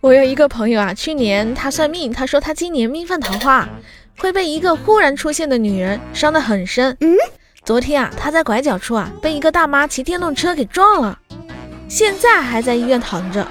我有一个朋友啊，去年他算命，他说他今年命犯桃花，会被一个忽然出现的女人伤得很深。昨天啊，他在拐角处啊，被一个大妈骑电动车给撞了，现在还在医院躺着。